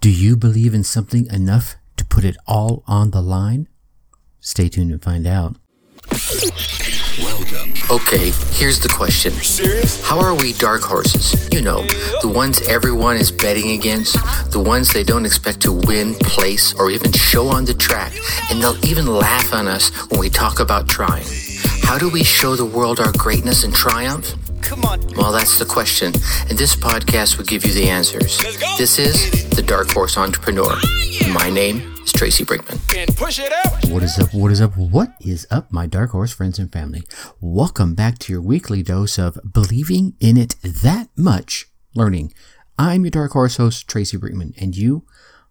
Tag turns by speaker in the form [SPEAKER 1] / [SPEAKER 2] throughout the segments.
[SPEAKER 1] Do you believe in something enough to put it all on the line? Stay tuned and find out.
[SPEAKER 2] Welcome.
[SPEAKER 3] Okay, here's the question.
[SPEAKER 2] Serious?
[SPEAKER 3] How are we dark horses? You know, the ones everyone is betting against, the ones they don't expect to win, place, or even show on the track, and they'll even laugh on us when we talk about trying. How do we show the world our greatness and triumph?
[SPEAKER 2] Come on.
[SPEAKER 3] Well, that's the question, and this podcast will give you the answers. This is The Dark Horse Entrepreneur. Ah, my name is Tracy Brinkman.
[SPEAKER 2] And push it out.
[SPEAKER 1] What is up? What is up? What is up, my dark horse friends and family? Welcome back to your weekly dose of believing in it that much learning. I'm your dark horse host, Tracy Brinkman, and you,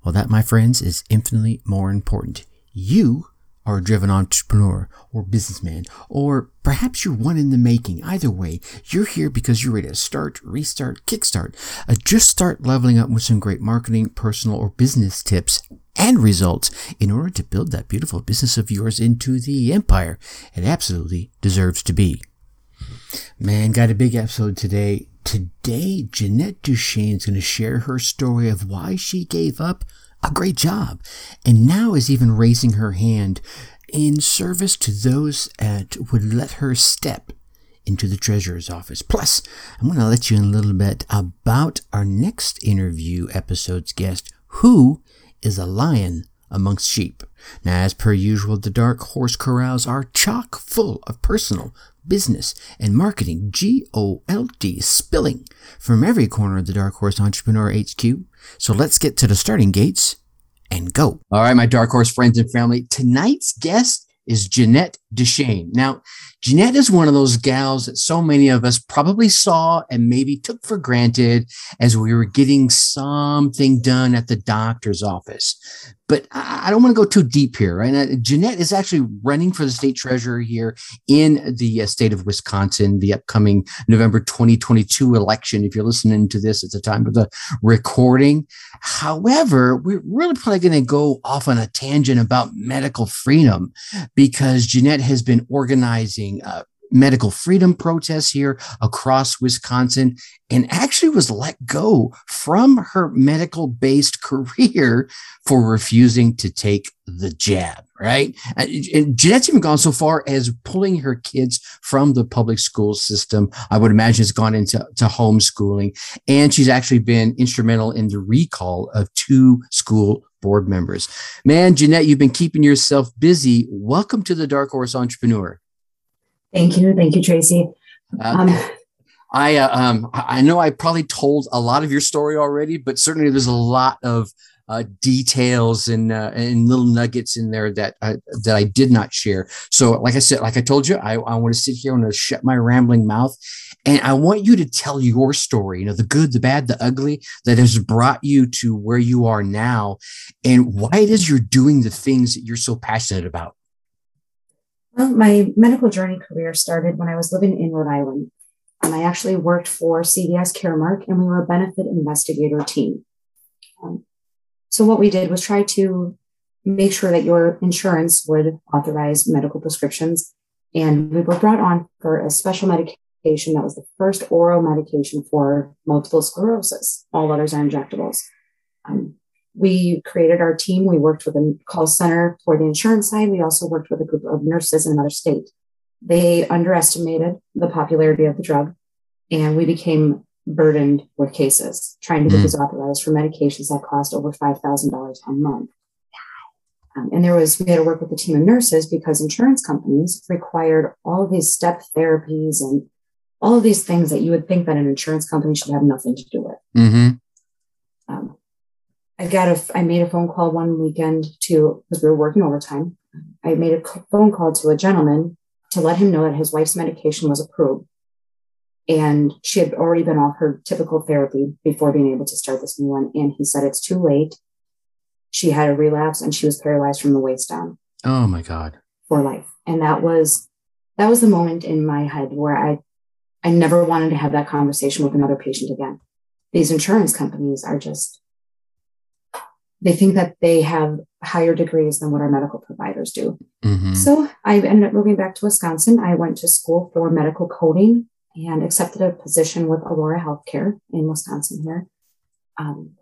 [SPEAKER 1] well, that, my friends, is infinitely more important. You are a driven entrepreneur or businessman, or perhaps you're one in the making. Either way, you're here because you're ready to start, restart, kickstart, uh, just start leveling up with some great marketing, personal, or business tips and results in order to build that beautiful business of yours into the empire it absolutely deserves to be. Man, got a big episode today. Today, Jeanette Deschene is going to share her story of why she gave up a great job and now is even raising her hand in service to those that would let her step into the treasurer's office. Plus, I'm going to let you in a little bit about our next interview episode's guest, who is a lion amongst sheep. Now, as per usual, the Dark Horse Corrals are chock full of personal, business, and marketing G-O-L-D spilling from every corner of the Dark Horse Entrepreneur HQ. So let's get to the starting gates and go. All right, my Dark Horse friends and family. Tonight's guest is Jeanette Deschene. Now, Jeanette is one of those gals that so many of us probably saw and maybe took for granted as we were getting something done at the doctor's office. But I don't want to go too deep here, right? Jeanette is actually running for the state treasurer here in the uh, state of Wisconsin, the upcoming November 2022 election. If you're listening to this at the time of the recording, However, we're really probably going to go off on a tangent about medical freedom because Jeanette has been organizing uh, medical freedom protests here across Wisconsin and actually was let go from her medical based career for refusing to take the jab, right? And Jeanette's even gone so far as pulling her kids from the public school system. I would imagine it's gone into to homeschooling. And she's actually been instrumental in the recall of two school board members. Man, Jeanette, you've been keeping yourself busy. Welcome to the Dark Horse Entrepreneur.
[SPEAKER 4] Thank you. Thank you, Tracy.
[SPEAKER 1] Uh,
[SPEAKER 4] Um,
[SPEAKER 1] I uh, um I I know I probably told a lot of your story already, but certainly there's a lot of uh, details and uh, and little nuggets in there that I, that I did not share. So, like I said, like I told you, I, I want to sit here and shut my rambling mouth, and I want you to tell your story. You know, the good, the bad, the ugly that has brought you to where you are now, and why it is you're doing the things that you're so passionate about.
[SPEAKER 4] well, my medical journey career started when I was living in Rhode Island. And I actually worked for CVS Caremark, and we were a benefit investigator team. Um, so, what we did was try to make sure that your insurance would authorize medical prescriptions. And we were brought on for a special medication that was the first oral medication for multiple sclerosis. All others are injectables. Um, we created our team. We worked with a call center for the insurance side. We also worked with a group of nurses in another state. They underestimated the popularity of the drug, and we became burdened with cases trying to get
[SPEAKER 1] Mm.
[SPEAKER 4] these authorized for medications that cost over $5,000 a month. Um, and there was, we had to work with a team of nurses because insurance companies required all of these step therapies and all of these things that you would think that an insurance company should have nothing to do with.
[SPEAKER 1] Mm-hmm.
[SPEAKER 4] Um, I got a, I made a phone call one weekend to, because we were working overtime. I made a phone call to a gentleman to let him know that his wife's medication was approved. And she had already been off her typical therapy before being able to start this new one. And he said, it's too late. She had a relapse and she was paralyzed from the waist down
[SPEAKER 1] Oh my God.
[SPEAKER 4] for life. And that was, that was the moment in my head where I, I never wanted to have that conversation with another patient again. These insurance companies are just, they think that they have higher degrees than what our medical providers do.
[SPEAKER 1] Mm-hmm.
[SPEAKER 4] So I ended up moving back to Wisconsin. I went to school for medical coding and accepted a position with Aurora Healthcare in Wisconsin here. Um,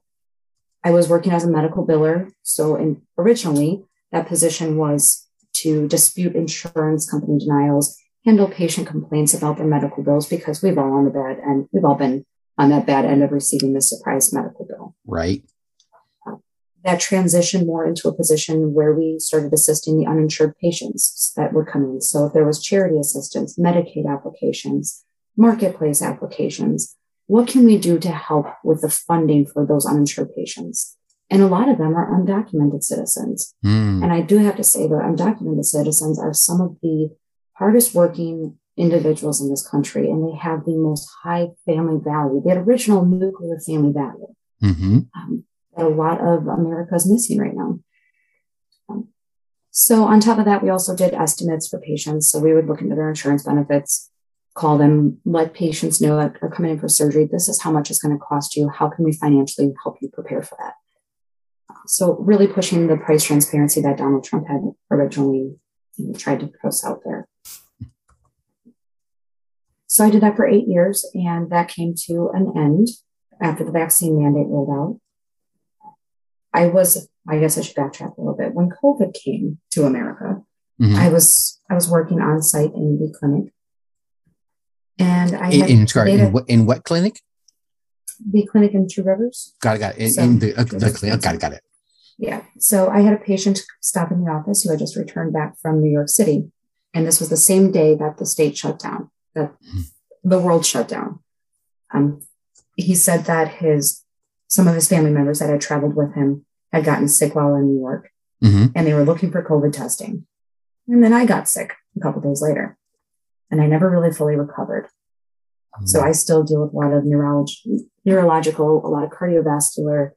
[SPEAKER 4] I was working as a medical biller. So in, originally, that position was to dispute insurance company denials, handle patient complaints about their medical bills because we've all on the bad end. We've all been on that bad end of receiving the surprise medical bill.
[SPEAKER 1] Right.
[SPEAKER 4] that transitioned more into a position where we started assisting the uninsured patients that were coming. So if there was charity assistance, Medicaid applications, marketplace applications, what can we do to help with the funding for those uninsured patients? And a lot of them are undocumented citizens.
[SPEAKER 1] Mm.
[SPEAKER 4] And I do have to say that undocumented citizens are some of the hardest working individuals in this country, and they have the most high family value, the original nuclear family value
[SPEAKER 1] hmm
[SPEAKER 4] um, that a lot of America is missing right now. Um, so, on top of that, we also did estimates for patients. So, we would look into their insurance benefits, call them, let patients know that are coming in for surgery. This is how much it's going to cost you. How can we financially help you prepare for that? So, really pushing the price transparency that Donald Trump had originally tried to post out there. So, I did that for eight years, and that came to an end after the vaccine mandate rolled out. I was, I guess I should backtrack a little bit. When COVID came to America,
[SPEAKER 1] Mhm.
[SPEAKER 4] I was I was working on site in the clinic, and I
[SPEAKER 1] In,
[SPEAKER 4] had
[SPEAKER 1] in, sorry, in, what, in what clinic?
[SPEAKER 4] the clinic in Two Rivers.
[SPEAKER 1] Got it. Got it. In,
[SPEAKER 4] So-
[SPEAKER 1] in the, uh, the clinic. Got it. Got it.
[SPEAKER 4] Yeah. So I had a patient stop in the office who had just returned back from New York City, and this was the same day that the state shut down, that the world shut down. Um, he said that his some of his family members that had traveled with him had gotten sick while in New York,
[SPEAKER 1] hmm
[SPEAKER 4] and they were looking for COVID testing. And then I got sick a couple days later, and I never really fully recovered. So I still deal with a lot of neurology, neurological, a lot of cardiovascular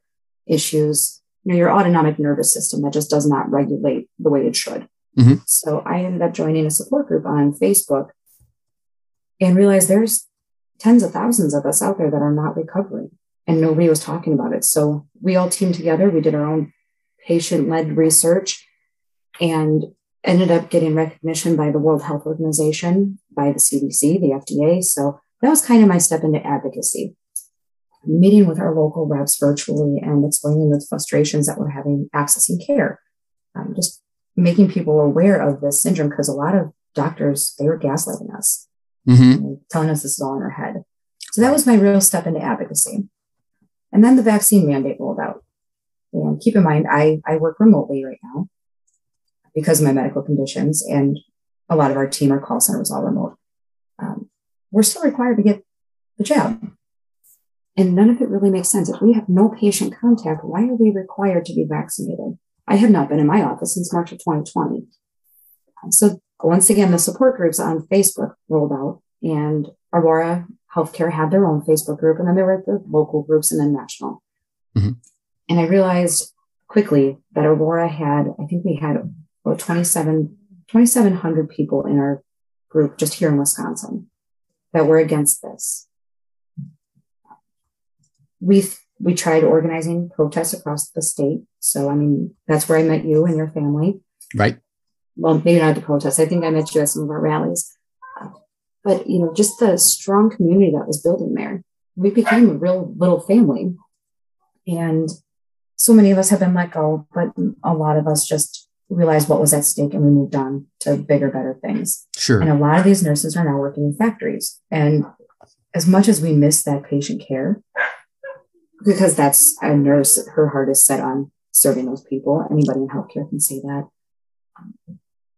[SPEAKER 4] issues. You know, your autonomic nervous system that just does not regulate the way it should.
[SPEAKER 1] Mhm.
[SPEAKER 4] So I ended up joining a support group on Facebook and realized there's tens of thousands of us out there that are not recovering and nobody was talking about it. So we all teamed together. We did our own patient led research and ended up getting recognition by the World Health Organization, by the CDC, the FDA. So that was kind of my step into advocacy. Meeting with our local reps virtually and explaining the frustrations that we're having accessing care. Um, just making people aware of this syndrome because a lot of doctors, they were gaslighting us,
[SPEAKER 1] hmm
[SPEAKER 4] telling us this is all in our head. So that was my real step into advocacy. And then the vaccine mandate rolled out. And keep in mind, I, I work remotely right now because of my medical conditions, and a lot of our team, our call center was all remote. Um, we're still required to get the jab. And none of it really makes sense. If we have no patient contact, why are we required to be vaccinated? I have not been in my office since March of 2020. Um, So once again, the support groups on Facebook rolled out, and Aurora Healthcare had their own Facebook group, and then there were the local groups and then national.
[SPEAKER 1] Mhm.
[SPEAKER 4] And I realized quickly that Aurora had, I think we had about 27, 2,700 people in our group just here in Wisconsin that were against this. We we tried organizing protests across the state. So I mean, that's where I met you and your family
[SPEAKER 1] Right.
[SPEAKER 4] Well, maybe not the protests. I think I met you at some of our rallies. But, you know, just the strong community that was building there. We became a real little family. And so many of us have been let go, but a lot of us just realized what was at stake and we moved on to bigger, better things.
[SPEAKER 1] Sure.
[SPEAKER 4] And a lot of these nurses are now working in factories. And as much as we miss that patient care, because that's a nurse, her heart is set on serving those people. Anybody in healthcare can say that.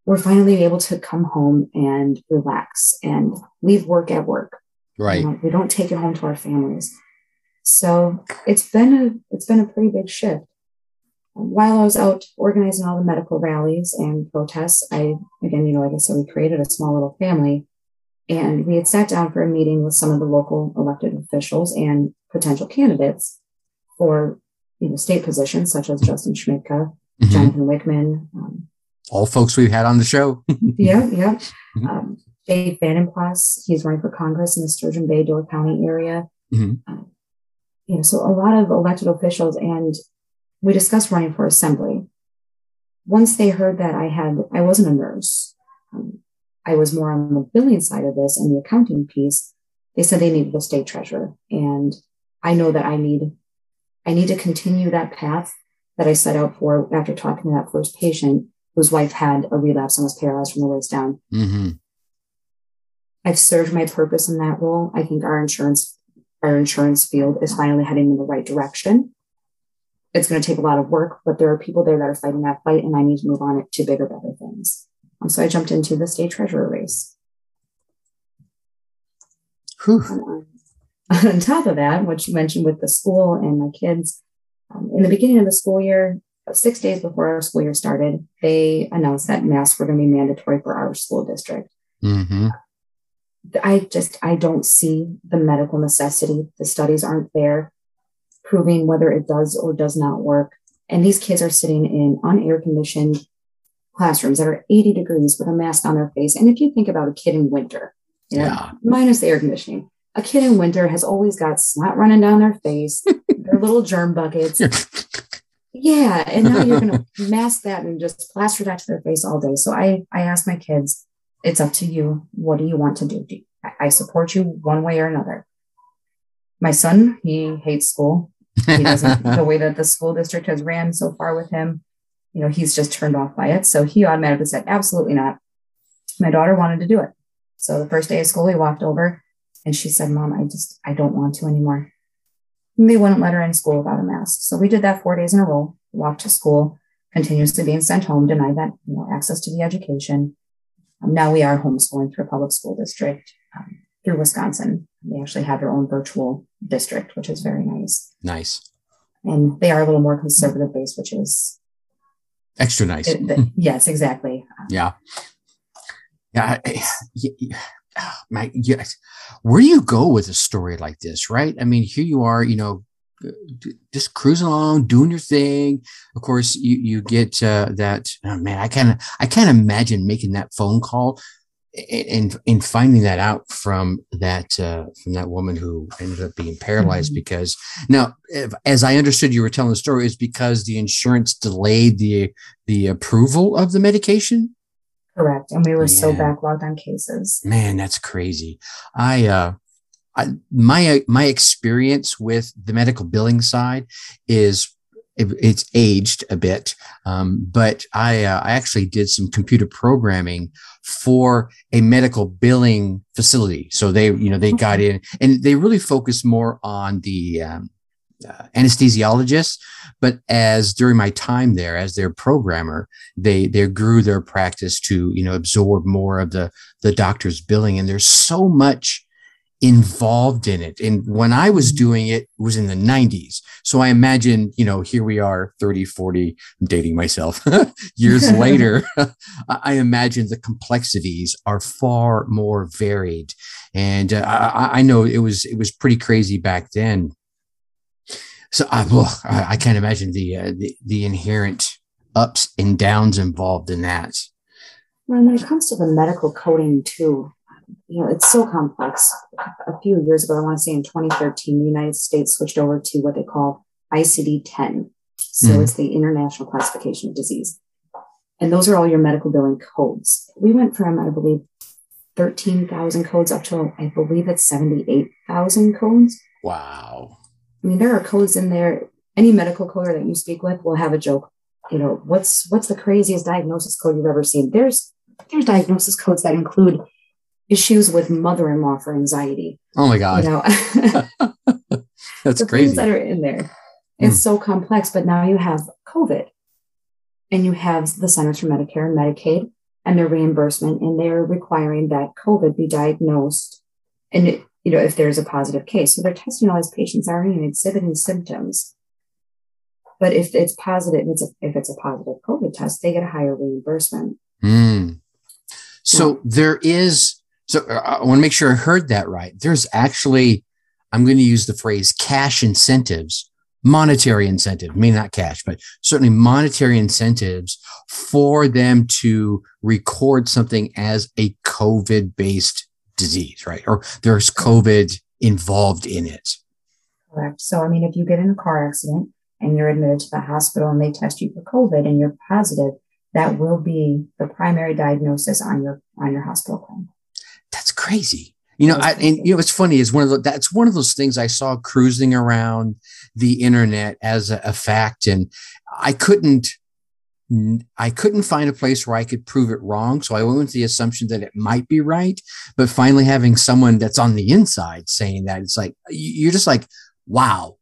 [SPEAKER 4] We're finally able to come home and relax and leave work at work. You
[SPEAKER 1] Right.
[SPEAKER 4] know, we don't take it home to our families. So it's been a it's been a pretty big shift. While I was out organizing all the medical rallies and protests, I again, you know, like I said, we created a small little family, and we had sat down for a meeting with some of the local elected officials and potential candidates for you know state positions such as Justin Schmidtka,
[SPEAKER 1] Mhm.
[SPEAKER 4] Jonathan Wichmann, um,
[SPEAKER 1] All folks we've had on the show.
[SPEAKER 4] yeah, yeah.
[SPEAKER 1] Mhm.
[SPEAKER 4] Um, Dave Vandenplas, he's running for Congress in the Sturgeon Bay, Door County area.
[SPEAKER 1] Mhm.
[SPEAKER 4] Um, you know, so a lot of elected officials, and we discussed running for assembly. Once they heard that I had, I wasn't a nurse, um, I was more on the billing side of this and the accounting piece. They said they needed a state treasurer, and I know that I need I need to continue that path that I set out for after talking to that first patient whose wife had a relapse and was paralyzed from the waist down. Mm-hmm. I've served my purpose in that role. I think our insurance, our insurance field is finally heading in the right direction. It's going to take a lot of work, but there are people there that are fighting that fight, and I need to move on to bigger, better things. Um, so I jumped into the state treasurer race. On, on top of that, what you mentioned with the school and my kids, um, in the beginning of the school year, six days before our school year started, they announced that masks were going to be mandatory for our school district. Mm-hmm. I just I don't see the medical necessity. The studies aren't there proving whether it does or does not work. And these kids are sitting in unair conditioned classrooms that are 80 degrees with a mask on their face. And if you think about a kid in winter, you know, yeah. minus the air conditioning, a kid in winter has always got snot running down their face, their little germ buckets. yeah. And now you're going to mask that and just plaster that to their face all day. So I, I asked my kids, it's up to you. What do you want to do? do I support you one way or another. My son, he hates school. He doesn't, the way that the school district has ran so far with him, you know, he's just turned off by it. So he automatically said, absolutely not. My daughter wanted to do it. So the first day of school, we walked over and she said, Mom, I just, I don't want to anymore. They wouldn't let her in school without a mask. So we did that four days in a row, walked to school, continuously being sent home, denied that, you know, access to the education. Um, now we are homeschooling through a public school district um, through Wisconsin. They actually have their own virtual district, which is very nice.
[SPEAKER 1] Nice.
[SPEAKER 4] And they are a little more conservative based, which is
[SPEAKER 1] extra nice. It,
[SPEAKER 4] the, yes, exactly.
[SPEAKER 1] Yeah. Yeah. My, yes. Where do you go with a story like this, right? I mean, here you are, you know, just cruising along, doing your thing. Of course, you you get uh, that. Oh man, I kind of I can't imagine making that phone call and in finding that out from that uh, from that woman who ended up being paralyzed mm-hmm. because now if, as i understood you were telling the story is because the insurance delayed the the approval of the medication
[SPEAKER 4] correct. And we were so backlogged on cases.
[SPEAKER 1] Man that's crazy. I uh I, my my experience with the medical billing side is it, it's aged a bit, um, but I uh, I actually did some computer programming for a medical billing facility. So they you know they got in and they really focused more on the um, uh, anesthesiologists. But as during my time there as their programmer, they they grew their practice to you know absorb more of the the doctor's billing. And there's so much involved in it. And when I was doing it, it was in the 90s. So I imagine, you know, here we are 30, 40, I'm dating myself years later. I imagine the complexities are far more varied. And uh, I, I, know it was, it was pretty crazy back then. So I, well, I, I can't imagine the, uh, the, the inherent ups and downs involved in that.
[SPEAKER 4] Well, when it comes to the medical coding too, you know, it's so complex. A few years ago, I want to say in 2013, the United States switched over to what they call ICD 10. So mm. it's the International Classification of Disease. And those are all your medical billing codes. We went from, I believe, 13,000 codes up to, I believe it's 78,000 codes.
[SPEAKER 1] Wow.
[SPEAKER 4] I mean, there are codes in there. Any medical coder that you speak with will have a joke. You know, what's what's the craziest diagnosis code you've ever seen? There's there's diagnosis codes that include issues with mother-in-law for anxiety.
[SPEAKER 1] Oh my god! You know, that's the crazy.
[SPEAKER 4] Things that are in there. It's mm. so complex. But now you have COVID, and you have the Centers for Medicare and Medicaid and their reimbursement, and they're requiring that COVID be diagnosed, and it, you know if there's a positive case. So they're testing all these patients already and exhibiting symptoms. But if it's positive, it's a, if it's a positive COVID test, they get a higher reimbursement.
[SPEAKER 1] Mm. So yeah. there is so uh, I want to make sure I heard that right. There's actually, I'm going to use the phrase cash incentives, monetary incentive, I mean not cash, but certainly monetary incentives for them to record something as a COVID based disease, right? Or there's COVID involved in it.
[SPEAKER 4] Correct. So, I mean, if you get in a car accident and you're admitted to the hospital and they test you for COVID and you're positive, that will be the primary diagnosis on your on your hospital claim
[SPEAKER 1] that's crazy. You know, I, and you know, it's funny is one of the, that's one of those things I saw cruising around the internet as a, a fact, and I couldn't. I couldn't find a place where I could prove it wrong. So I went with the assumption that it might be right. But finally having someone that's on the inside saying that, it's like, you're just like, wow.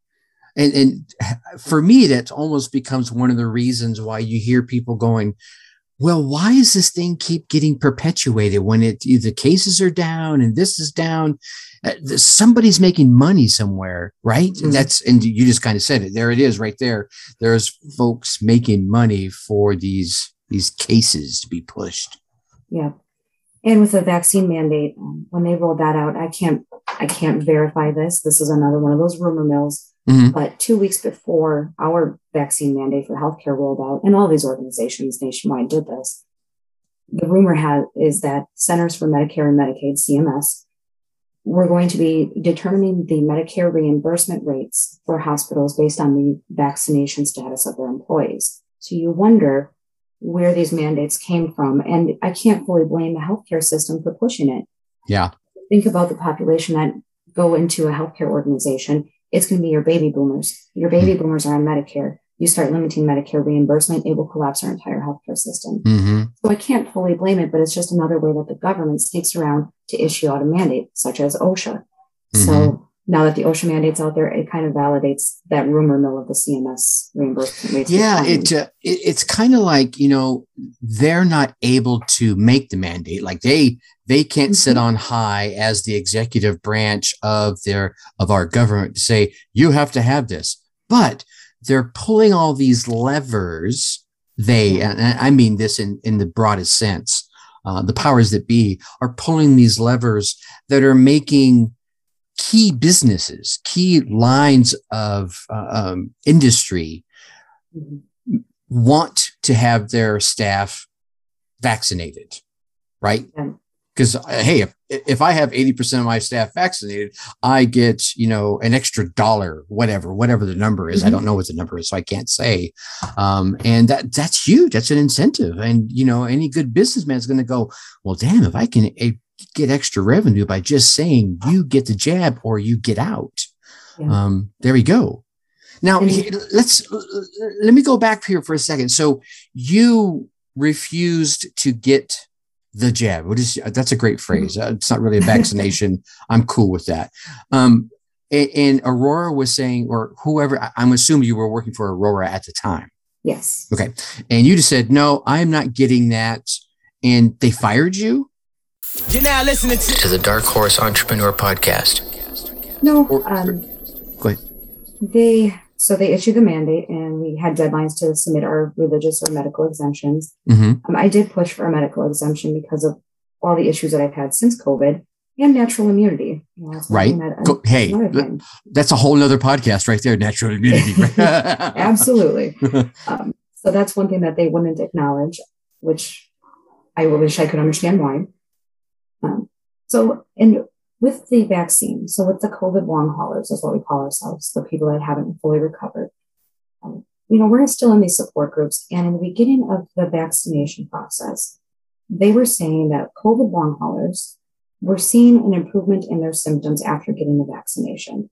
[SPEAKER 1] And, and for me, that almost becomes one of the reasons why you hear people going, well, why does this thing keep getting perpetuated when it the cases are down and this is down? Uh, somebody's making money somewhere, right? Mm-hmm. And that's and you just kind of said it. There it is, right there. There's folks making money for these these cases to be pushed.
[SPEAKER 4] Yeah, and with the vaccine mandate, um, when they rolled that out, I can't I can't verify this. This is another one of those rumor mills Mm-hmm. But two weeks before our vaccine mandate for healthcare rolled out, and all these organizations nationwide did this, the rumor has is that Centers for Medicare and Medicaid, CMS, were going to be determining the Medicare reimbursement rates for hospitals based on the vaccination status of their employees. So you wonder where these mandates came from. And I can't fully blame the healthcare system for pushing it.
[SPEAKER 1] Yeah.
[SPEAKER 4] Think about the population that go into a healthcare organization it's going to be your baby boomers. Your baby mm-hmm. boomers are on Medicare. You start limiting Medicare reimbursement, it will collapse our entire healthcare system. Mm-hmm. So I can't fully blame it, but it's just another way that the government sneaks around to issue out a mandate, such as OSHA. Mm-hmm. So now that the OSHA mandate's out there, it kind of validates that rumor mill of the CMS reimbursement rates.
[SPEAKER 1] Yeah, it, uh, it, it's kind of like you know they're not able to make the mandate. Like they they can't mm-hmm. sit on high as the executive branch of their of our government to say you have to have this, but they're pulling all these levers. They and I mean this in in the broadest sense. Uh, the powers that be are pulling these levers that are making key businesses, key lines of uh, um, industry want to have their staff vaccinated, right? Because uh, hey, if, if I have 80% of my staff vaccinated, I get, you know, an extra dollar, whatever, whatever the number is. Mm-hmm. I don't know what the number is, so I can't say. Um, and that that's huge. That's an incentive. And you know, any good businessman is going to go, well, damn, if I can get extra revenue by just saying you get the jab or you get out. Yeah. Um, there we go. Now let's let me go back here for a second. So you refused to get the jab. What is that's a great phrase. Uh, it's not really a vaccination. I'm cool with that. Um, and, and Aurora was saying, or whoever, I'm assuming you were working for Aurora at the time.
[SPEAKER 4] Yes.
[SPEAKER 1] Okay. And you just said, no, I'm not getting that. And they fired you?
[SPEAKER 3] You're now listening to, to the Dark Horse Entrepreneur Podcast.
[SPEAKER 4] No, um,
[SPEAKER 1] go ahead.
[SPEAKER 4] They so they issued the mandate, and we had deadlines to submit our religious or medical exemptions. Mm-hmm. Um, I did push for a medical exemption because of all the issues that I've had since COVID and natural immunity.
[SPEAKER 1] You know, right. That, Go, hey, that's a whole nother podcast right there. Natural immunity.
[SPEAKER 4] Absolutely. Um, so that's one thing that they wouldn't acknowledge, which I wish I could understand why. Um, so, and with the vaccine, so with the COVID long haulers, is what we call ourselves, the people that haven't fully recovered. Um, you know, we're still in these support groups. And in the beginning of the vaccination process, they were saying that COVID long haulers were seeing an improvement in their symptoms after getting the vaccination.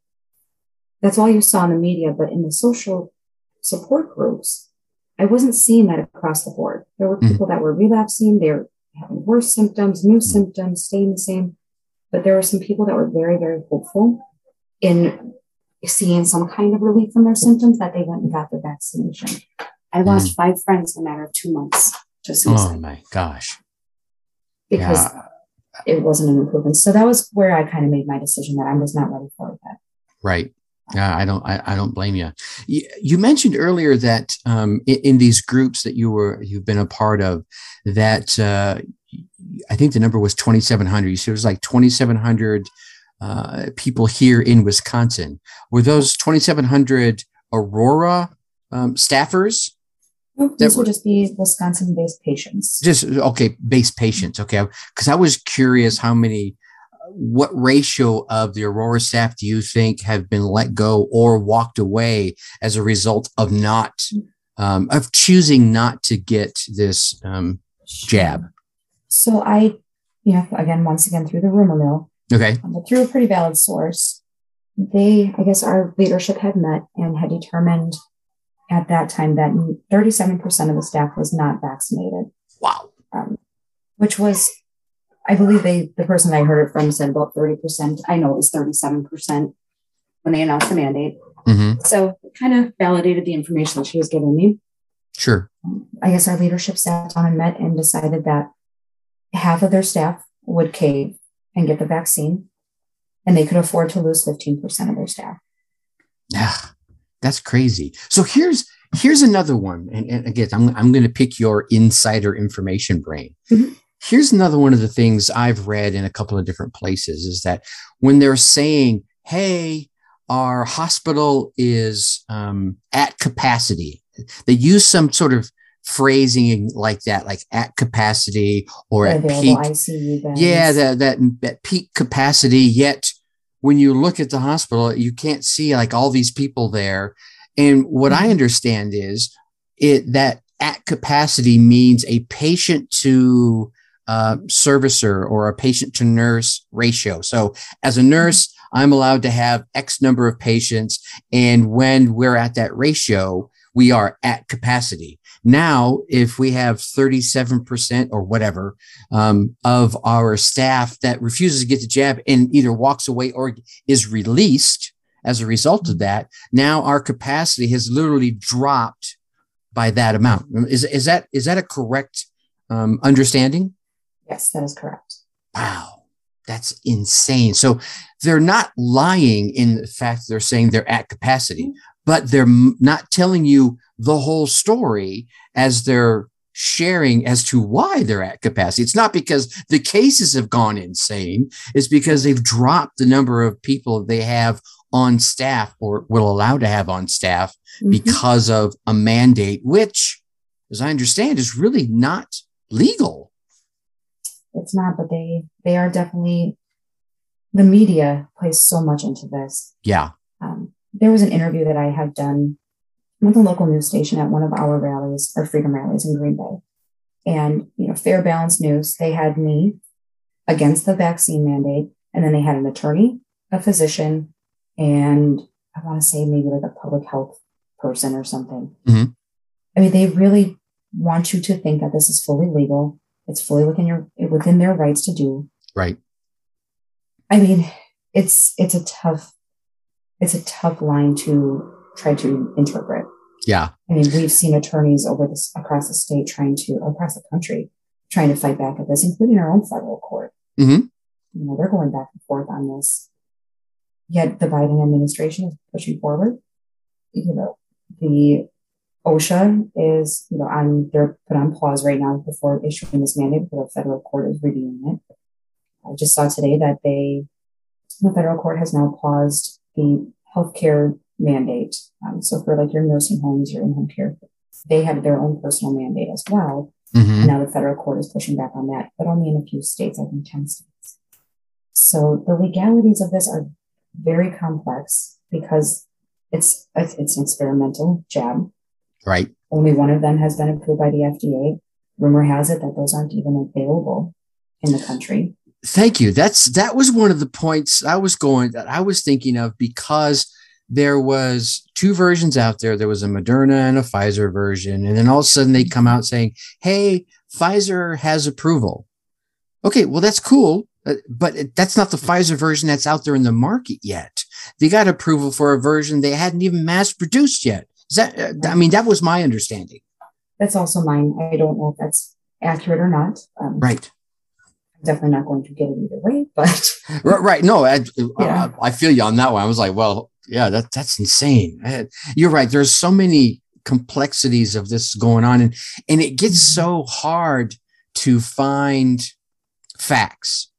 [SPEAKER 4] That's all you saw in the media, but in the social support groups, I wasn't seeing that across the board. There were mm-hmm. people that were relapsing, they were worse symptoms, new symptoms, staying the same. But there were some people that were very, very hopeful in seeing some kind of relief from their symptoms that they went and got the vaccination. I lost mm. five friends in a matter of two months to suicide.
[SPEAKER 1] Oh my gosh.
[SPEAKER 4] Because yeah. it wasn't an improvement. So that was where I kind of made my decision that I was not ready for it yet.
[SPEAKER 1] Right. Yeah, I don't. I, I don't blame you. you. you. mentioned earlier that um, in, in, these groups that you were you've been a part of, that uh, I think the number was twenty seven hundred. You said it was like twenty seven hundred uh, people here in Wisconsin. Were those twenty seven hundred Aurora um, staffers?
[SPEAKER 4] these would just be Wisconsin-based patients.
[SPEAKER 1] Just okay, based patients. Okay, because I was curious how many what ratio of the Aurora staff do you think have been let go or walked away as a result of not um, of choosing not to get this um, jab?
[SPEAKER 4] So I, you know, again, once again through the rumor mill,
[SPEAKER 1] okay,
[SPEAKER 4] um, but through a pretty valid source, they, I guess, our leadership had met and had determined at that time that 37% of the staff was not vaccinated.
[SPEAKER 1] Wow.
[SPEAKER 4] Um, which was, I believe they, the person I heard it from said about 30%. I know it was 37% when they announced the mandate.
[SPEAKER 1] Mm-hmm.
[SPEAKER 4] So it kind of validated the information that she was giving me.
[SPEAKER 1] Sure.
[SPEAKER 4] I guess our leadership sat down and met and decided that half of their staff would cave and get the vaccine, and they could afford to lose 15% of their staff.
[SPEAKER 1] Yeah, that's crazy. So here's here's another one. And, and again, I'm, I'm going to pick your insider information brain.
[SPEAKER 4] Mhm.
[SPEAKER 1] Here's another one of the things I've read in a couple of different places is that when they're saying, hey, our hospital is um, at capacity, they use some sort of phrasing like that, like at capacity or at peak. Yeah, that, that that peak capacity. Yet when you look at the hospital, you can't see like all these people there. And what I
[SPEAKER 4] Mhm.
[SPEAKER 1] understand is it that at capacity means a patient to uh, servicer or a patient to nurse ratio. So as a nurse, I'm allowed to have X number of patients. And when we're at that ratio, we are at capacity. Now, if we have 37% or whatever um, of our staff that refuses to get the jab and either walks away or is released as a result of that, now our capacity has literally dropped by that amount. Is, is that is that a correct um, understanding?
[SPEAKER 4] Yes, that is correct.
[SPEAKER 1] Wow, that's insane. So they're not lying in the fact they're saying they're at capacity, but they're not telling you the whole story as they're sharing as to why they're at capacity. It's not because the cases have gone insane, it's because they've dropped the number of people they have on staff or will allow to have on staff
[SPEAKER 4] Mhm.
[SPEAKER 1] because of a mandate, which, as I understand, is really not legal.
[SPEAKER 4] It's not, but they they are definitely the media plays so much into this.
[SPEAKER 1] Yeah.
[SPEAKER 4] Um, there was an interview that I had done with a local news station at one of our rallies, our freedom rallies in Green Bay. And, you know, Fair Balance News, they had me against the vaccine mandate. And then they had an attorney, a physician, and I want to say maybe like a public health person or something.
[SPEAKER 1] Mhm.
[SPEAKER 4] I mean, they really want you to think that this is fully legal. It's fully within your within their rights to do.
[SPEAKER 1] Right.
[SPEAKER 4] I mean, it's it's a tough it's a tough line to try to interpret.
[SPEAKER 1] Yeah.
[SPEAKER 4] I mean, we've seen attorneys over this across the state trying to across the country trying to fight back at this, including our own federal court.
[SPEAKER 1] Mm-hmm.
[SPEAKER 4] You know, they're going back and forth on this. Yet the Biden administration is pushing forward. You know, the OSHA is, you know, on they're put on pause right now before issuing this mandate, but the federal court is reviewing it. I just saw today that they, the federal court has now paused the healthcare mandate. Um, so for like your nursing homes, your in-home care, they have their own personal mandate as well.
[SPEAKER 1] Mhm.
[SPEAKER 4] Now the federal court is pushing back on that, but only in a few states, I think 10 states. So the legalities of this are very complex because it's it's, it's an experimental jab.
[SPEAKER 1] Right.
[SPEAKER 4] Only one of them has been approved by the FDA. Rumor has it that those aren't even available in the country.
[SPEAKER 1] Thank you. That's that was one of the points I was going that I was thinking of because there was two versions out there. There was a Moderna and a Pfizer version, and then all of a sudden they come out saying, "Hey, Pfizer has approval." Okay, well that's cool, uh, but that's not the Pfizer version that's out there in the market yet. They got approval for a version they hadn't even mass produced yet. Is that? I mean, that was my understanding.
[SPEAKER 4] That's also mine. I don't know if that's accurate or not. Um,
[SPEAKER 1] Right.
[SPEAKER 4] I'm definitely not going to get it either way, but
[SPEAKER 1] Right, right. No, I,
[SPEAKER 4] Yeah.
[SPEAKER 1] I, I feel you on that one. I was like, well, yeah, that that's insane. You're right. There's so many complexities of this going on, and and it gets so hard to find facts,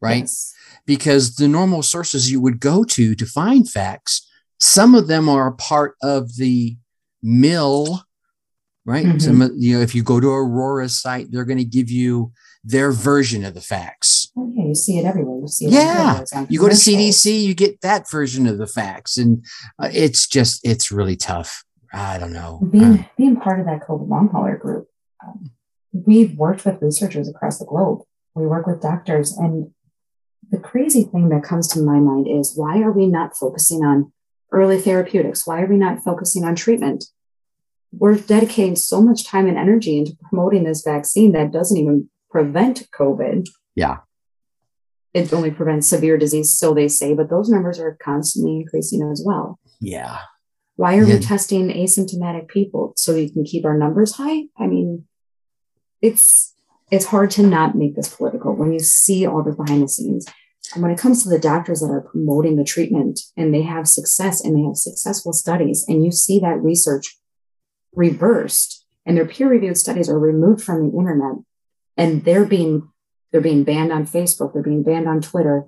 [SPEAKER 1] right?
[SPEAKER 4] yes.
[SPEAKER 1] Because the normal sources you would go to to find facts, some of them are a part of the mill, right?
[SPEAKER 4] Mhm.
[SPEAKER 1] Some, of- you know, if you go to Aurora's site, they're going to give you their version of the facts.
[SPEAKER 4] Oh, yeah, you see it everywhere. You see it.
[SPEAKER 1] Yeah. You go to. CDC, you get that version of the facts, and uh, it's just it's really tough. I don't know.
[SPEAKER 4] Being
[SPEAKER 1] Uh,
[SPEAKER 4] being part of that COVID long hauler group, um, we've worked with researchers across the globe. We work with doctors, and the crazy thing that comes to my mind is why are we not focusing on early therapeutics? Why are we not focusing on treatment? We're dedicating so much time and energy into promoting this vaccine that doesn't even prevent COVID.
[SPEAKER 1] Yeah.
[SPEAKER 4] It only prevents severe disease, so they say, but those numbers are constantly increasing as well.
[SPEAKER 1] Yeah.
[SPEAKER 4] Why are
[SPEAKER 1] Yeah.
[SPEAKER 4] we testing asymptomatic people so we can keep our numbers high? I mean, it's it's hard to not make this political when you see all the behind the scenes. And when it comes to the doctors that are promoting the treatment and they have success and they have successful studies, and you see that research reversed and their peer-reviewed studies are removed from the internet and they're being they're being banned on Facebook, they're being banned on Twitter,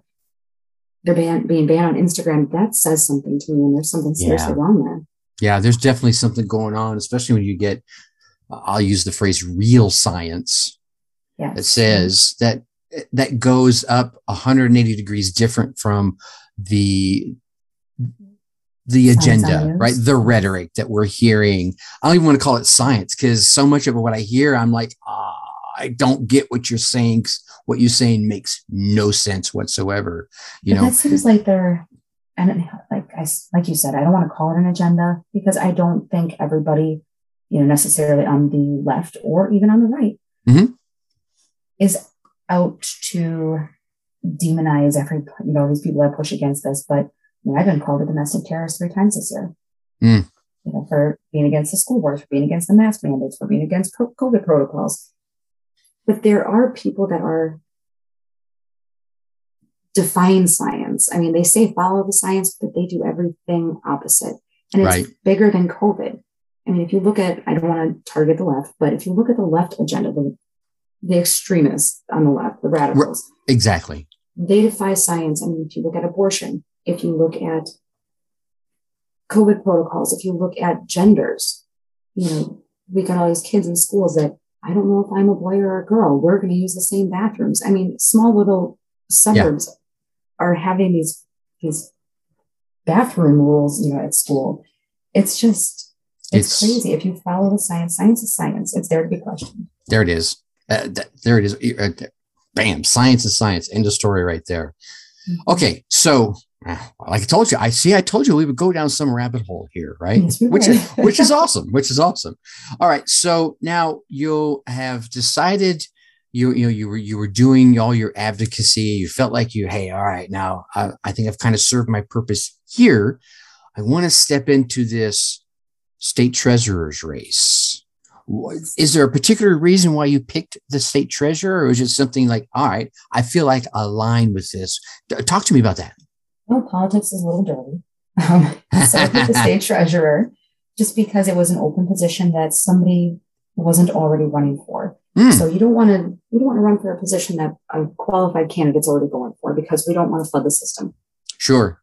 [SPEAKER 4] they're ban- being banned on Instagram, that says something to me and there's something seriously
[SPEAKER 1] Yeah.
[SPEAKER 4] wrong there.
[SPEAKER 1] Yeah. There's definitely something going on, especially when you get, I'll use the phrase real science
[SPEAKER 4] Yeah.
[SPEAKER 1] that says that that goes up 180 degrees different from the the agenda, right? The rhetoric that we're hearing. I don't even want to call it science because so much of what I hear, I'm like, ah, I don't get what you're saying. What you're saying makes no sense whatsoever. You
[SPEAKER 4] But
[SPEAKER 1] know,
[SPEAKER 4] that seems like they're, and like I, like you said, I don't want to call it an agenda because I don't think everybody, you know, necessarily on the left or even on the right,
[SPEAKER 1] Mhm.
[SPEAKER 4] is out to demonize every you know these people that push against this. But you know, I've been called a domestic terrorist three times this year.
[SPEAKER 1] Mm.
[SPEAKER 4] You know, for being against the school boards, for being against the mask mandates, for being against COVID protocols. But there are people that are define science. I mean, they say follow the science, but they do everything opposite. And it's
[SPEAKER 1] Right.
[SPEAKER 4] bigger than COVID. I mean, if you look at, I don't want to target the left, but if you look at the left agenda, the, the extremists on the left, the radicals,
[SPEAKER 1] exactly.
[SPEAKER 4] they defy science. I mean, if you look at abortion, if you look at COVID protocols, if you look at genders, you know, we got all these kids in schools that I don't know if I'm a boy or a girl. We're going to use the same bathrooms. I mean, small little suburbs are having these these bathroom rules, you know, at school. It's just it's,
[SPEAKER 1] It's-
[SPEAKER 4] crazy. If you follow the science, science is science. It's there to be questioned.
[SPEAKER 1] There it is. Uh, th- there it is. Uh, Bam. Science is science. End of story right there.
[SPEAKER 4] Mm-hmm.
[SPEAKER 1] Okay. So, uh, like I told you, I see, I told you we would go down some rabbit hole here, right?
[SPEAKER 4] Yes,
[SPEAKER 1] which is, which is awesome, which is awesome. All right. So now you have decided you, you know, you were, you were doing all your advocacy. You felt like you, Hey, all right. Now I, I think I've kind of served my purpose here. I want to step into this state treasurer's race. Is there a particular reason why you picked the state treasurer, or is it something like, all right, I feel like I align with this? Talk to me about that.
[SPEAKER 4] Well, politics is a little dirty. Um, so I picked the state treasurer just because it was an open position that somebody wasn't already running for.
[SPEAKER 1] Hmm,
[SPEAKER 4] So you don't want to you don't want to run for a position that a qualified candidate's already going for because we don't want to flood the system.
[SPEAKER 1] sure.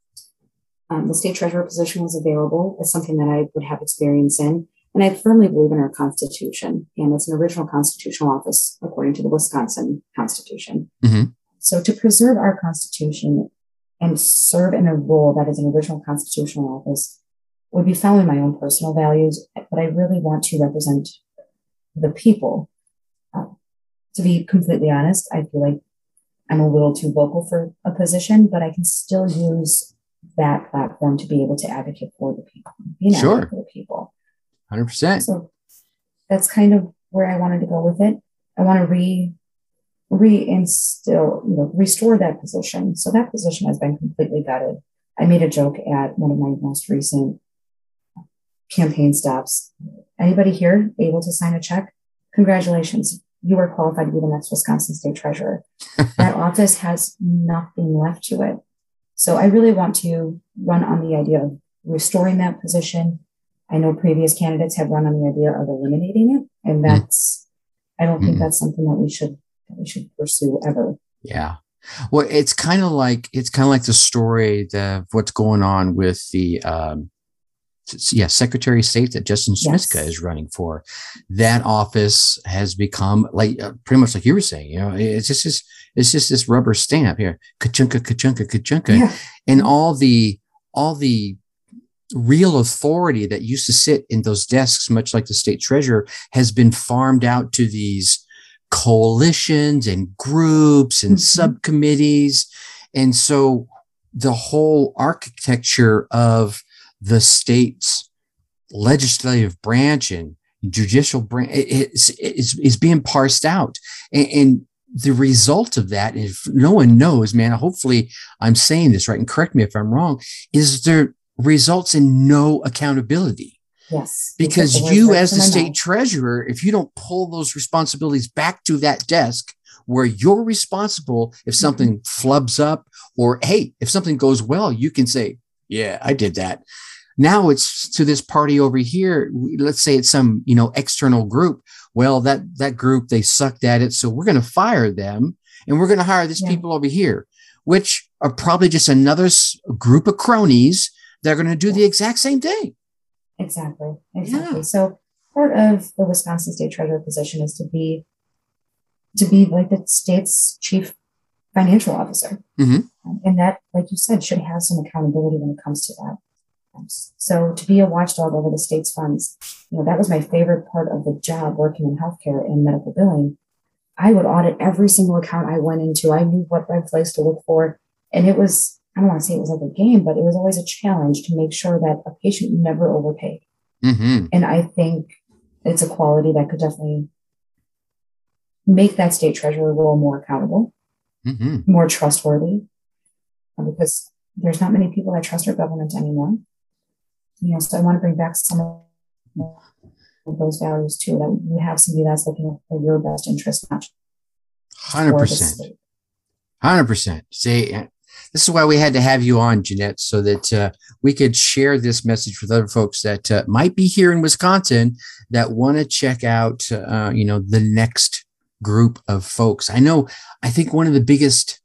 [SPEAKER 4] Um, the state treasurer position was available. as something that I would have experience in. And I firmly believe in our Constitution. And it's an original constitutional office according to the Wisconsin Constitution.
[SPEAKER 1] Mhm.
[SPEAKER 4] So to preserve our Constitution and serve in a role that is an original constitutional office would be following my own personal values, but I really want to represent the people. Uh, to be completely honest, I feel like I'm a little too vocal for a position, but I can still use that platform to be able to advocate for the people, be an
[SPEAKER 1] Sure.
[SPEAKER 4] for the people.
[SPEAKER 1] 100%.
[SPEAKER 4] So that's kind of where I wanted to go with it. I want to re reinstill, you know, restore that position. So that position has been completely gutted. I made a joke at one of my most recent campaign stops. Anybody here able to sign a check? Congratulations. You are qualified to be the next Wisconsin State Treasurer. that office has nothing left to it. So I really want to run on the idea of restoring that position. I know previous candidates have run on the idea of eliminating it, and that's I don't think
[SPEAKER 1] Mhm.
[SPEAKER 4] that's something that we should that we should pursue ever.
[SPEAKER 1] Yeah. Well, it's kind of like it's kind of like the story of what's going on with the um, yeah Secretary of State that Justin Schmidtka
[SPEAKER 4] Yes.
[SPEAKER 1] is running for. That office has become like uh, pretty much like you were saying. You know, it's just this it's just this rubber stamp here, kachunka, kachunka, kachunka,
[SPEAKER 4] Yeah.
[SPEAKER 1] and all the all the real authority that used to sit in those desks, much like the state treasurer, has been farmed out to these coalitions and groups and
[SPEAKER 4] Mhm.
[SPEAKER 1] subcommittees. And so the whole architecture of the state's legislative branch and judicial branch is, is, is being parsed out. And, and the result of that, if no one knows, man, hopefully I'm saying this right and correct me if I'm wrong, is there results in no accountability.
[SPEAKER 4] Yes.
[SPEAKER 1] Because you, as the state treasurer, if you don't pull those responsibilities back to that desk where you're responsible if mm-hmm. something mm-hmm. flubs up or, hey, if something goes well, you can say, yeah, I did that. Now it's to this party over here. Let's say it's some, you know, external group. Well, that, that group, they sucked at it. So we're going to fire them and we're going to hire these yeah. people over here, which are probably just another group of cronies they're going to do the exact same thing.
[SPEAKER 4] Exactly. Exactly. Yeah. So part of the Wisconsin state treasurer position is to be to be like the state's chief financial officer. Mm-hmm. And that, like you said, should have some accountability when it comes to that. So to be a watchdog over the state's funds, you know, that was my favorite part of the job working in healthcare and medical billing. I would audit every single account I went into. I knew what red flags to look for. And it was I don't want to say it was like a game, but it was always a challenge to make sure that a patient never overpaid. Mm-hmm. And I think it's a quality that could definitely make that state treasurer role more accountable, mm-hmm. more trustworthy, uh, because there's not many people that trust our government anymore. You know, so I want to bring back some of those values too. That you have somebody that's looking for your best interest, not
[SPEAKER 1] hundred percent, hundred percent. Say this is why we had to have you on, Jeanette, so that uh, we could share this message with other folks that uh, might be here in Wisconsin that want to check out, uh, you know, the next group of folks. I know, I think one of the biggest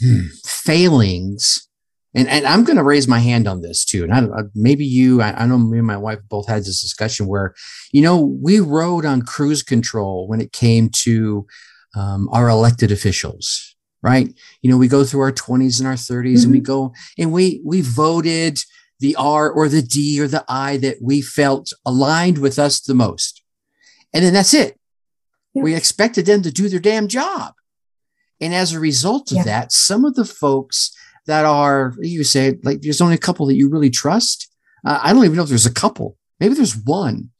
[SPEAKER 1] hmm, failings, and, and I'm going to raise my hand on this too. And I, maybe you, I, I know me and my wife both had this discussion where, you know, we rode on cruise control when it came to um, our elected officials right? You know, we go through our 20s and our 30s mm-hmm. and we mm-hmm. go and we we voted the R or the D or the I that we felt aligned with us the most. And then that's it. Yeah. We expected them to do their damn job. And as a result of yeah. that, some of the folks that are, you say, like, there's only a couple that you really trust. Uh, I don't even know if there's a couple. Maybe there's one,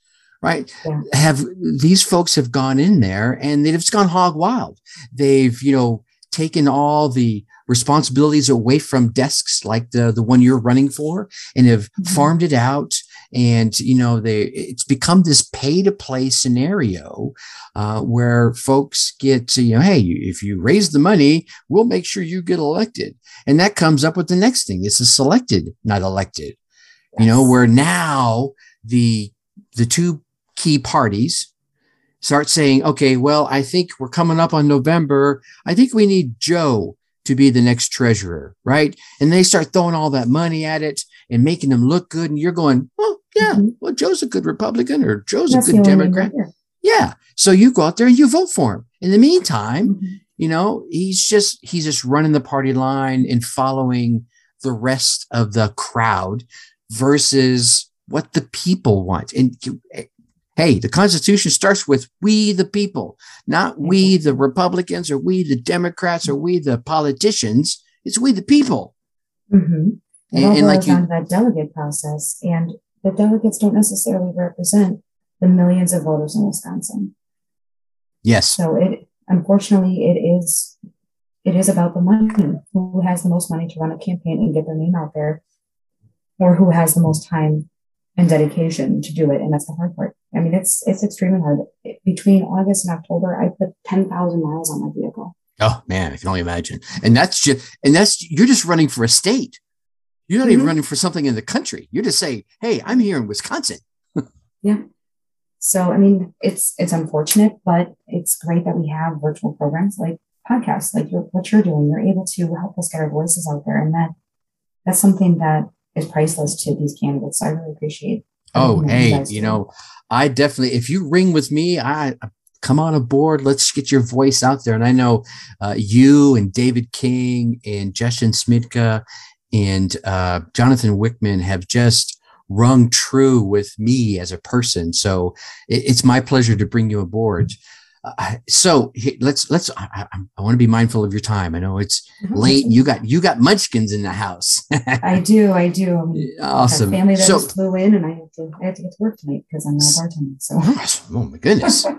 [SPEAKER 1] right? Yeah. Have these folks have gone in there and they've just gone hog wild. They've, you know, taken all the responsibilities away from desks like the the one you're running for and have mm-hmm. farmed it out and you know they it's become this pay to play scenario uh, where folks get to you know hey if you raise the money we'll make sure you get elected and that comes up with the next thing it's a selected not elected yes. you know where now the the two key parties start saying, okay, well, I think we're coming up on November. I think we need Joe to be the next treasurer, right? And they start throwing all that money at it and making them look good. And you're going, well, yeah, mm-hmm. well, Joe's a good Republican or Joe's That's a good Democrat. Yeah. So you go out there and you vote for him. In the meantime, mm-hmm. you know, he's just, he's just running the party line and following the rest of the crowd versus what the people want. And Hey, the Constitution starts with we the people, not we the Republicans or we the Democrats or we the politicians. It's we the people.
[SPEAKER 4] Mm-hmm. It all and, like you, that delegate process, and the delegates don't necessarily represent the millions of voters in Wisconsin.
[SPEAKER 1] Yes.
[SPEAKER 4] So it unfortunately it is it is about the money. Who has the most money to run a campaign and get their name out there, or who has the most time and dedication to do it. And that's the hard part. I mean, it's it's extremely hard. Between August and October, I put ten thousand miles on my vehicle.
[SPEAKER 1] Oh man, I can only imagine. And that's just and that's you're just running for a state. You're not mm-hmm. even running for something in the country. You're just saying, "Hey, I'm here in Wisconsin."
[SPEAKER 4] yeah. So I mean, it's it's unfortunate, but it's great that we have virtual programs like podcasts, like you're, what you're doing. You're able to help us get our voices out there, and that that's something that is priceless to these candidates. So I really appreciate.
[SPEAKER 1] Oh, hey, you, you know, I definitely, if you ring with me, I come on aboard. Let's get your voice out there. And I know uh, you and David King and Justin Schmidtka and uh, Jonathan Wichmann have just rung true with me as a person. So it, it's my pleasure to bring you aboard. Uh, so let's let's. I, I, I want to be mindful of your time. I know it's
[SPEAKER 4] Mhm.
[SPEAKER 1] late. You got you got munchkins in the house.
[SPEAKER 4] I do, I do. I mean, I have
[SPEAKER 1] awesome.
[SPEAKER 4] family that
[SPEAKER 1] So
[SPEAKER 4] just flew in, and I have to I have to get to work tonight because I'm not bartending. So
[SPEAKER 1] oh my goodness.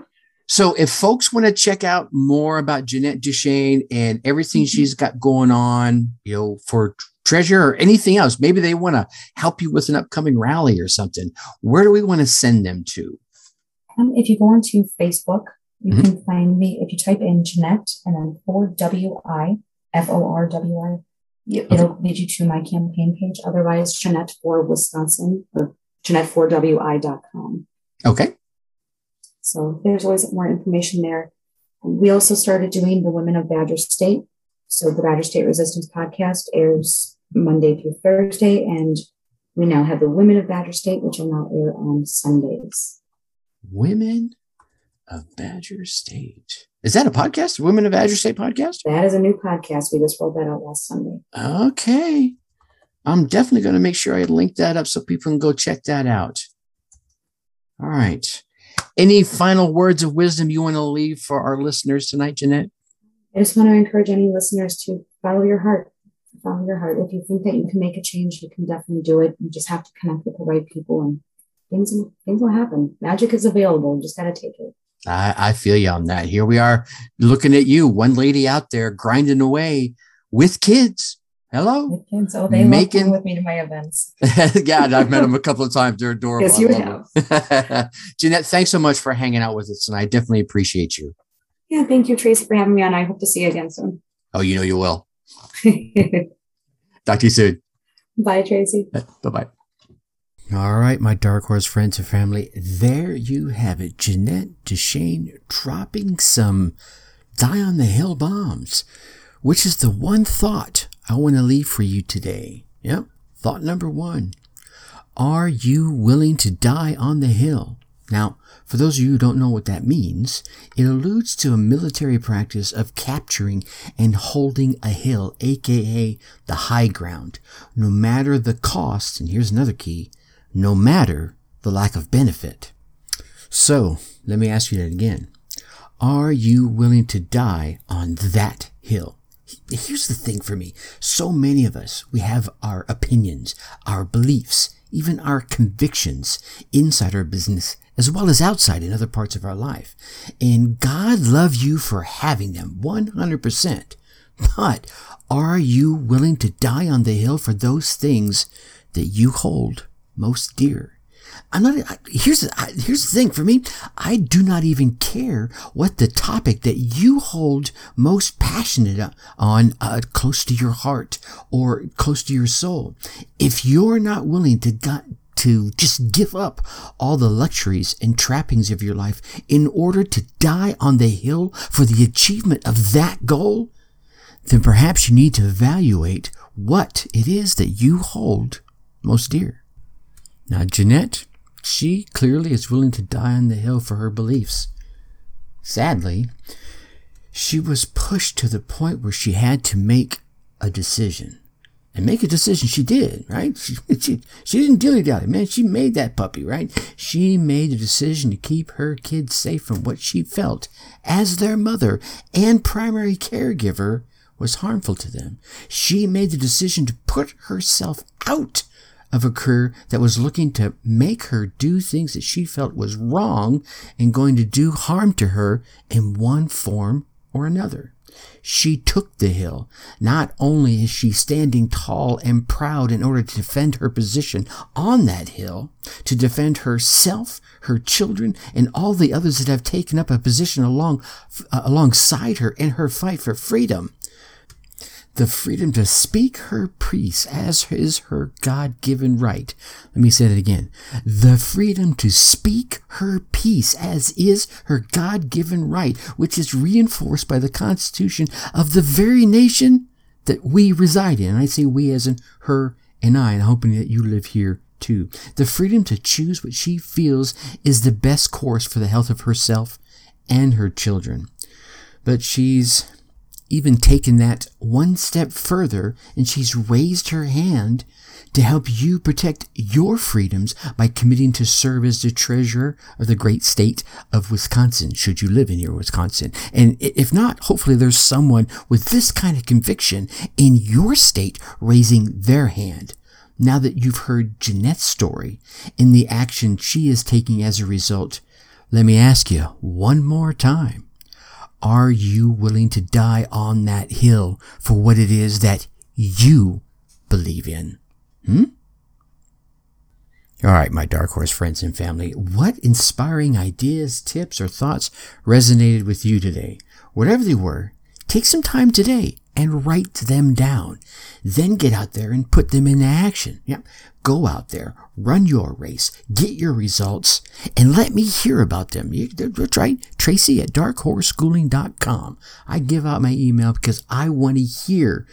[SPEAKER 1] So if folks want to check out more about Jeanette Deschene and everything
[SPEAKER 4] Mhm.
[SPEAKER 1] she's got going on, you know, for treasure or anything else, maybe they want to help you with an upcoming rally or something. Where do we want to send them to?
[SPEAKER 4] um, if you go onto Facebook, you
[SPEAKER 1] Mhm.
[SPEAKER 4] can find me. If you type in Jeanette and then four W I F O R W I, you- it'll lead you to my campaign page. Otherwise, Jeanette for Wisconsin or Jeanette4WI.com.
[SPEAKER 1] Okay.
[SPEAKER 4] So there's always more information there. We also started doing the Women of Badger State. So the Badger State Resistance podcast airs Monday through Thursday, and we now have the Women of Badger State, which will now air on Sundays.
[SPEAKER 1] Women of Badger State. Is that a podcast? Women of Badger State podcast?
[SPEAKER 4] That is a new podcast. We just rolled that out last Sunday.
[SPEAKER 1] Okay. I'm definitely going to make sure I link that up so people can go check that out. All right. Any final words of wisdom you want to leave for our listeners tonight, Jeanette?
[SPEAKER 4] I just want to encourage any listeners to follow your heart. Follow your heart. If you think that you can make a change, you can definitely do it. You just have to connect with the right people, and things things will happen. Magic is available. You just got to take it.
[SPEAKER 1] I, I feel you on that. Here we are looking at you, one lady out there grinding away with kids. Hello.
[SPEAKER 4] With kids, oh, they
[SPEAKER 1] Making-
[SPEAKER 4] love coming with me to my events.
[SPEAKER 1] yeah, I've met them a couple of times. They're adorable.
[SPEAKER 4] Yes, you
[SPEAKER 1] them. Jeanette, thanks so much for hanging out with us, and I definitely appreciate you.
[SPEAKER 4] Yeah, thank you, Tracy, for having me on. I hope to see you again soon.
[SPEAKER 1] Oh, you know you will. Talk to you soon.
[SPEAKER 4] Bye, Tracy.
[SPEAKER 1] Bye bye. All right, my Dark Horse friends and family, there you have it. Jeanette Deschene dropping some die on the hill bombs, which is the one thought I want to leave for you today. Yep, thought number one. Are you willing to die on the hill? Now, for those of you who don't know what that means, it alludes to a military practice of capturing and holding a hill, aka the high ground, no matter the cost, and here's another key, no matter the lack of benefit. So, let me ask you that again. Are you willing to die on that hill? Here's the thing for me. So many of us, we have our opinions, our beliefs, even our convictions inside our business as well as outside in other parts of our life. And God loves you for having them 100%. But are you willing to die on the hill for those things that you hold most dear? I'm not. I- Here's I- here's the thing for me. I do not even care what the topic that you hold most passionate on, uh, close to your heart or close to your soul. If you're not willing to to just give up all the luxuries and trappings of your life in order to die on the hill for the achievement of that goal, then perhaps you need to evaluate what it is that you hold most dear. Now, Jeanette, she clearly is willing to die on the hill for her beliefs. Sadly, she was pushed to the point where she had to make a decision. And make a decision she did, right? She, she, she didn't dilly dally, man. She made that puppy, right? She made a decision to keep her kids safe from what she felt as their mother and primary caregiver was harmful to them. She made the decision to put herself out of a career that was looking to make her do things that she felt was wrong and going to do harm to her in one form or another. She took the hill. Not only is she standing tall and proud in order to defend her position on that hill, to defend herself, her children, and all the others that have taken up a position along, uh, alongside her in her fight for freedom the freedom to speak her peace as is her God given right. Let me say that again. The freedom to speak her peace as is her God given right, which is reinforced by the Constitution of the very nation that we reside in. And I say we as in her and I, and hoping that you live here too. The freedom to choose what she feels is the best course for the health of herself and her children. But she's even taken that one step further and she's raised her hand to help you protect your freedoms by committing to serve as the treasurer of the great state of Wisconsin, should you live in your Wisconsin. And if not, hopefully there's someone with this kind of conviction in your state raising their hand. Now that you've heard Jeanette's story and the action she is taking as a result, let me ask you one more time. Are you willing to die on that hill for what it is that you believe in? Hmm? All right, my dark horse friends and family, what inspiring ideas, tips, or thoughts resonated with you today? Whatever they were, take some time today and write them down. Then get out there and put them into action. Yeah. Go out there, run your race, get your results, and let me hear about them. That's right. Tracy at darkhorseschooling.com. I give out my email because I want to hear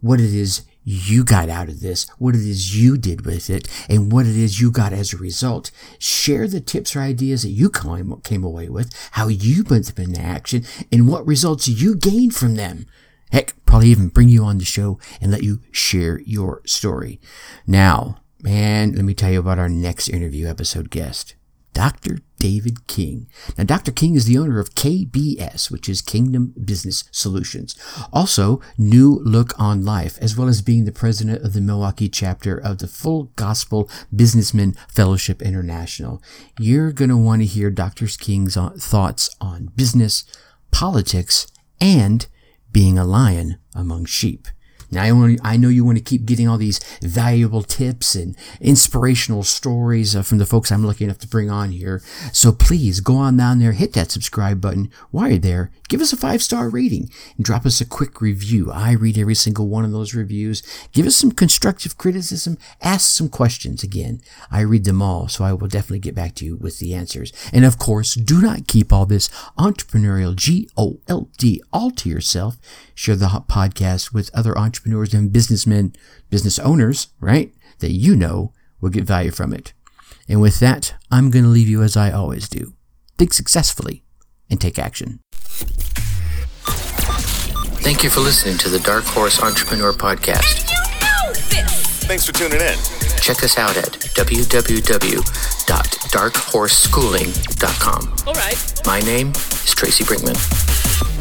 [SPEAKER 1] what it is you got out of this, what it is you did with it, and what it is you got as a result. Share the tips or ideas that you came away with, how you put them into action, and what results you gained from them. Heck, probably even bring you on the show and let you share your story. Now, man, let me tell you about our next interview episode guest. Dr. David King. Now, Dr. King is the owner of KBS, which is Kingdom Business Solutions. Also, New Look on Life, as well as being the president of the Milwaukee chapter of the Full Gospel Businessmen Fellowship International. You're going to want to hear Dr. King's uh, thoughts on business, politics, and being a lion among sheep. Now, I, want, I know you want to keep getting all these valuable tips and inspirational stories uh, from the folks I'm lucky enough to bring on here. So please go on down there, hit that subscribe button. While you're there, give us a five star rating and drop us a quick review. I read every single one of those reviews. Give us some constructive criticism. Ask some questions. Again, I read them all, so I will definitely get back to you with the answers. And of course, do not keep all this entrepreneurial G O L D all to yourself. Share the podcast with other entrepreneurs entrepreneurs and businessmen, business owners, right, that you know will get value from it. And with that, I'm going to leave you as I always do. Think successfully and take action.
[SPEAKER 3] Thank you for listening to the Dark Horse Entrepreneur Podcast.
[SPEAKER 2] Thanks for tuning in.
[SPEAKER 3] Check us out at www.darkhorseschooling.com.
[SPEAKER 2] All right.
[SPEAKER 3] My name is Tracy Brinkman.